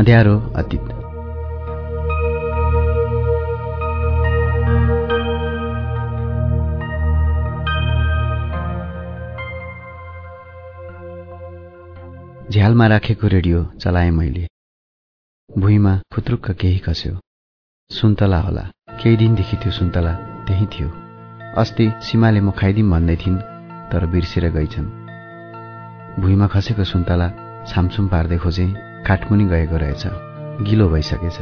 अँध्यारो अतीत। झ्यालमा राखेको रेडियो चलाएँ मैले। भुइँमा फुत्रुक्क केही खस्यो सुन्तला होला। केही दिनदेखि त्यो सुन्तला त्यही थियो। अस्ति सीमाले म खाइदिउँ भन्दै थिइन् तर बिर्सेर गइछन्। भुइँमा खसेको सुन्तला छामछुम पार्दै खोजे। काठमुनि गएको रहेछ। गिलो भइसकेछ।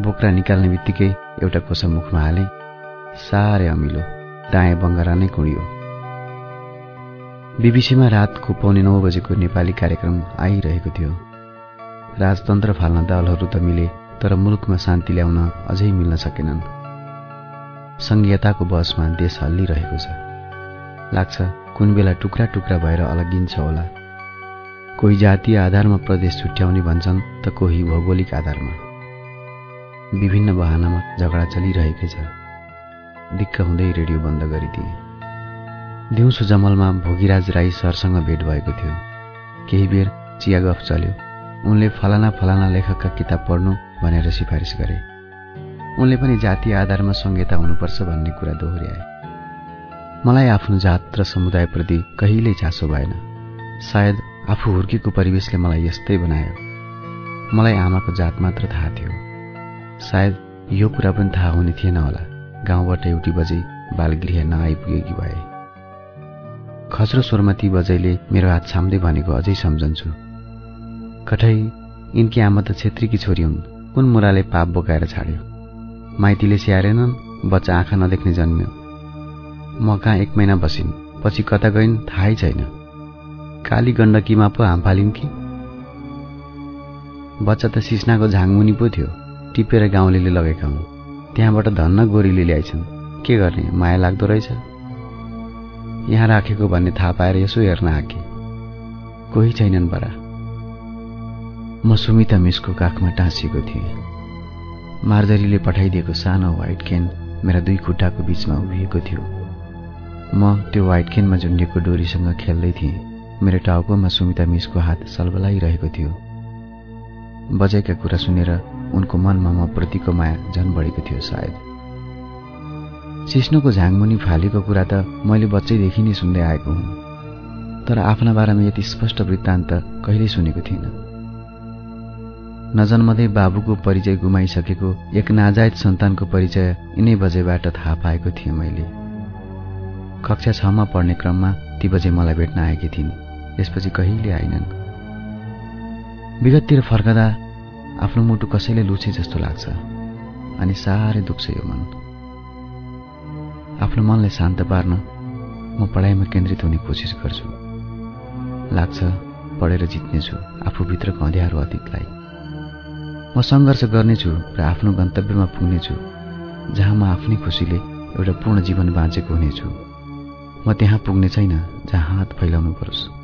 बोक्रा निकाल्ने बित्तिकै एउटा कोसा मुखमा हाले साह्रै अमिलो दायाँ बङ्गरा नै कुडियो। बिबिसीमा रातको पौने नौ बजेको नेपाली कार्यक्रम आइरहेको थियो। राजतन्त्र फाल्न दलहरू त मिले तर मुलुकमा शान्ति ल्याउन अझै मिल्न सकेनन्। सङ्घीयताको बसमा देश हल्लिरहेको छ। लाग्छ कुन बेला टुक्रा टुक्रा भएर अलगिन्छ होला। कोही जातीय आधारमा प्रदेश छुट्याउने भन्छन् त कोही भौगोलिक आधारमा। विभिन्न बहानामा झगडा चलिरहेकै छ। दिक्क हुँदै रेडियो बन्द गरिदिए। दिउँसो जमलमा भोगिराज राई सरसँग भेट भएको थियो। केही बेर चिया गफ चल्यो। उनले फलाना फलाना लेखकका किताब पढ्नु भनेर सिफारिस गरे। उनले पनि जातीय आधारमा संहिता हुनुपर्छ भन्ने कुरा दोहोऱ्याए। मलाई आफ्नो जात र समुदायप्रति कहिल्यै चासो भएन। सायद आफू हुर्केको परिवेशले मलाई यस्तै बनायो। मलाई आमाको जात मात्र थाहा थियो। सायद यो कुरा पनि थाहा हुने थिएन होला। गाउँबाट एउटी बजे बालगृह नआइपुगेकी भए। खस्रो स्वरमा ती बजैले मेरो हात छाम्दै भनेको अझै सम्झन्छु। कठै यिनकी आमा त छेत्रीकी छोरी हुन्। कुन मुराले पाप बोकाएर छाड्यो? माइतीले स्याहारेनन् बच्चा आँखा नदेख्ने जन्म्यो। म कहाँ एक महिना बसिन्? पछि कता गइन्? थाहै छैन। काली गण्डकीमा पो हाम फालिन् कि? बच्चा त सिस्नाको झाङमुनि पो थियो। टिपेर गाउँले लगेका हुन्। त्यहाँबाट धन्न गोरीले ल्याइछन् के गर्ने? माया लाग्दो रहेछ। यहाँ राखेको भन्ने थाहा पाएर यसो हेर्न आके। कोही छैनन् बरा। म सुमिता मिसको काखमा टाँसिएको थिएँ। मार्जरीले पठाइदिएको सानो व्हाइट केन मेरा दुई खुट्टाको बिचमा उभिएको थियो। म त्यो व्हाइट केनमा झुन्डिएको डोरीसँग खेल्दै थिएँ। मेरो टाउकोमा सुमिता मिसको हात सलबलाइरहेको थियो। बजेका कुरा सुनेर उनको मनमा म प्रतिको माया झन बढेको थियो सायद। सिस्नोको झाङमुनि फालेको कुरा त मैले बच्चैदेखि नै सुन्दै आएको हुँ। तर आफ्ना बारेमा यति स्पष्ट वृत्तान्त कहिल्यै सुनेको थिइनँ। नजन्मदै बाबुको परिचय गुमाइसकेको एक नाजायज सन्तानको परिचय यिनै बजेबाट थाहा पाएको थिएँ मैले। कक्षा छमा पढ्ने क्रममा ती बजे मलाई भेट्न आएकी थिइन्। यसपछि कहिले आइनन्। विगततिर फर्कँदा आफ्नो मुटु कसैले लुछे जस्तो लाग्छ अनि साह्रै दुख्छ यो मन। आफ्नो मनलाई शान्त पार्न म पढाइमा केन्द्रित हुने कोसिस गर्छु। लाग्छ पढेर जित्नेछु आफूभित्रको अँध्यारो अतीतलाई म सङ्घर्ष गर्नेछु र आफ्नो गन्तव्यमा पुग्नेछु जहाँ म आफ्नै खुसीले एउटा पूर्ण जीवन बाँचेको हुनेछु। म त्यहाँ पुग्ने छैन जहाँ हात फैलाउनु परोस्।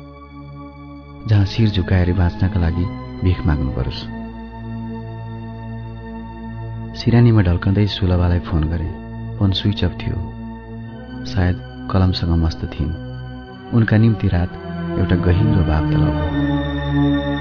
जहाँ शिर झुकाएर बाँच्नका लागि भिख माग्नु परोस्। सिरानीमा ढल्कँदै सुलभालाई फोन गरे। फोन स्विच अफ थियो। सायद कलमसँग मस्त थिइन्। उनका निम्ति रात एउटा गहिरो भाव तलाउ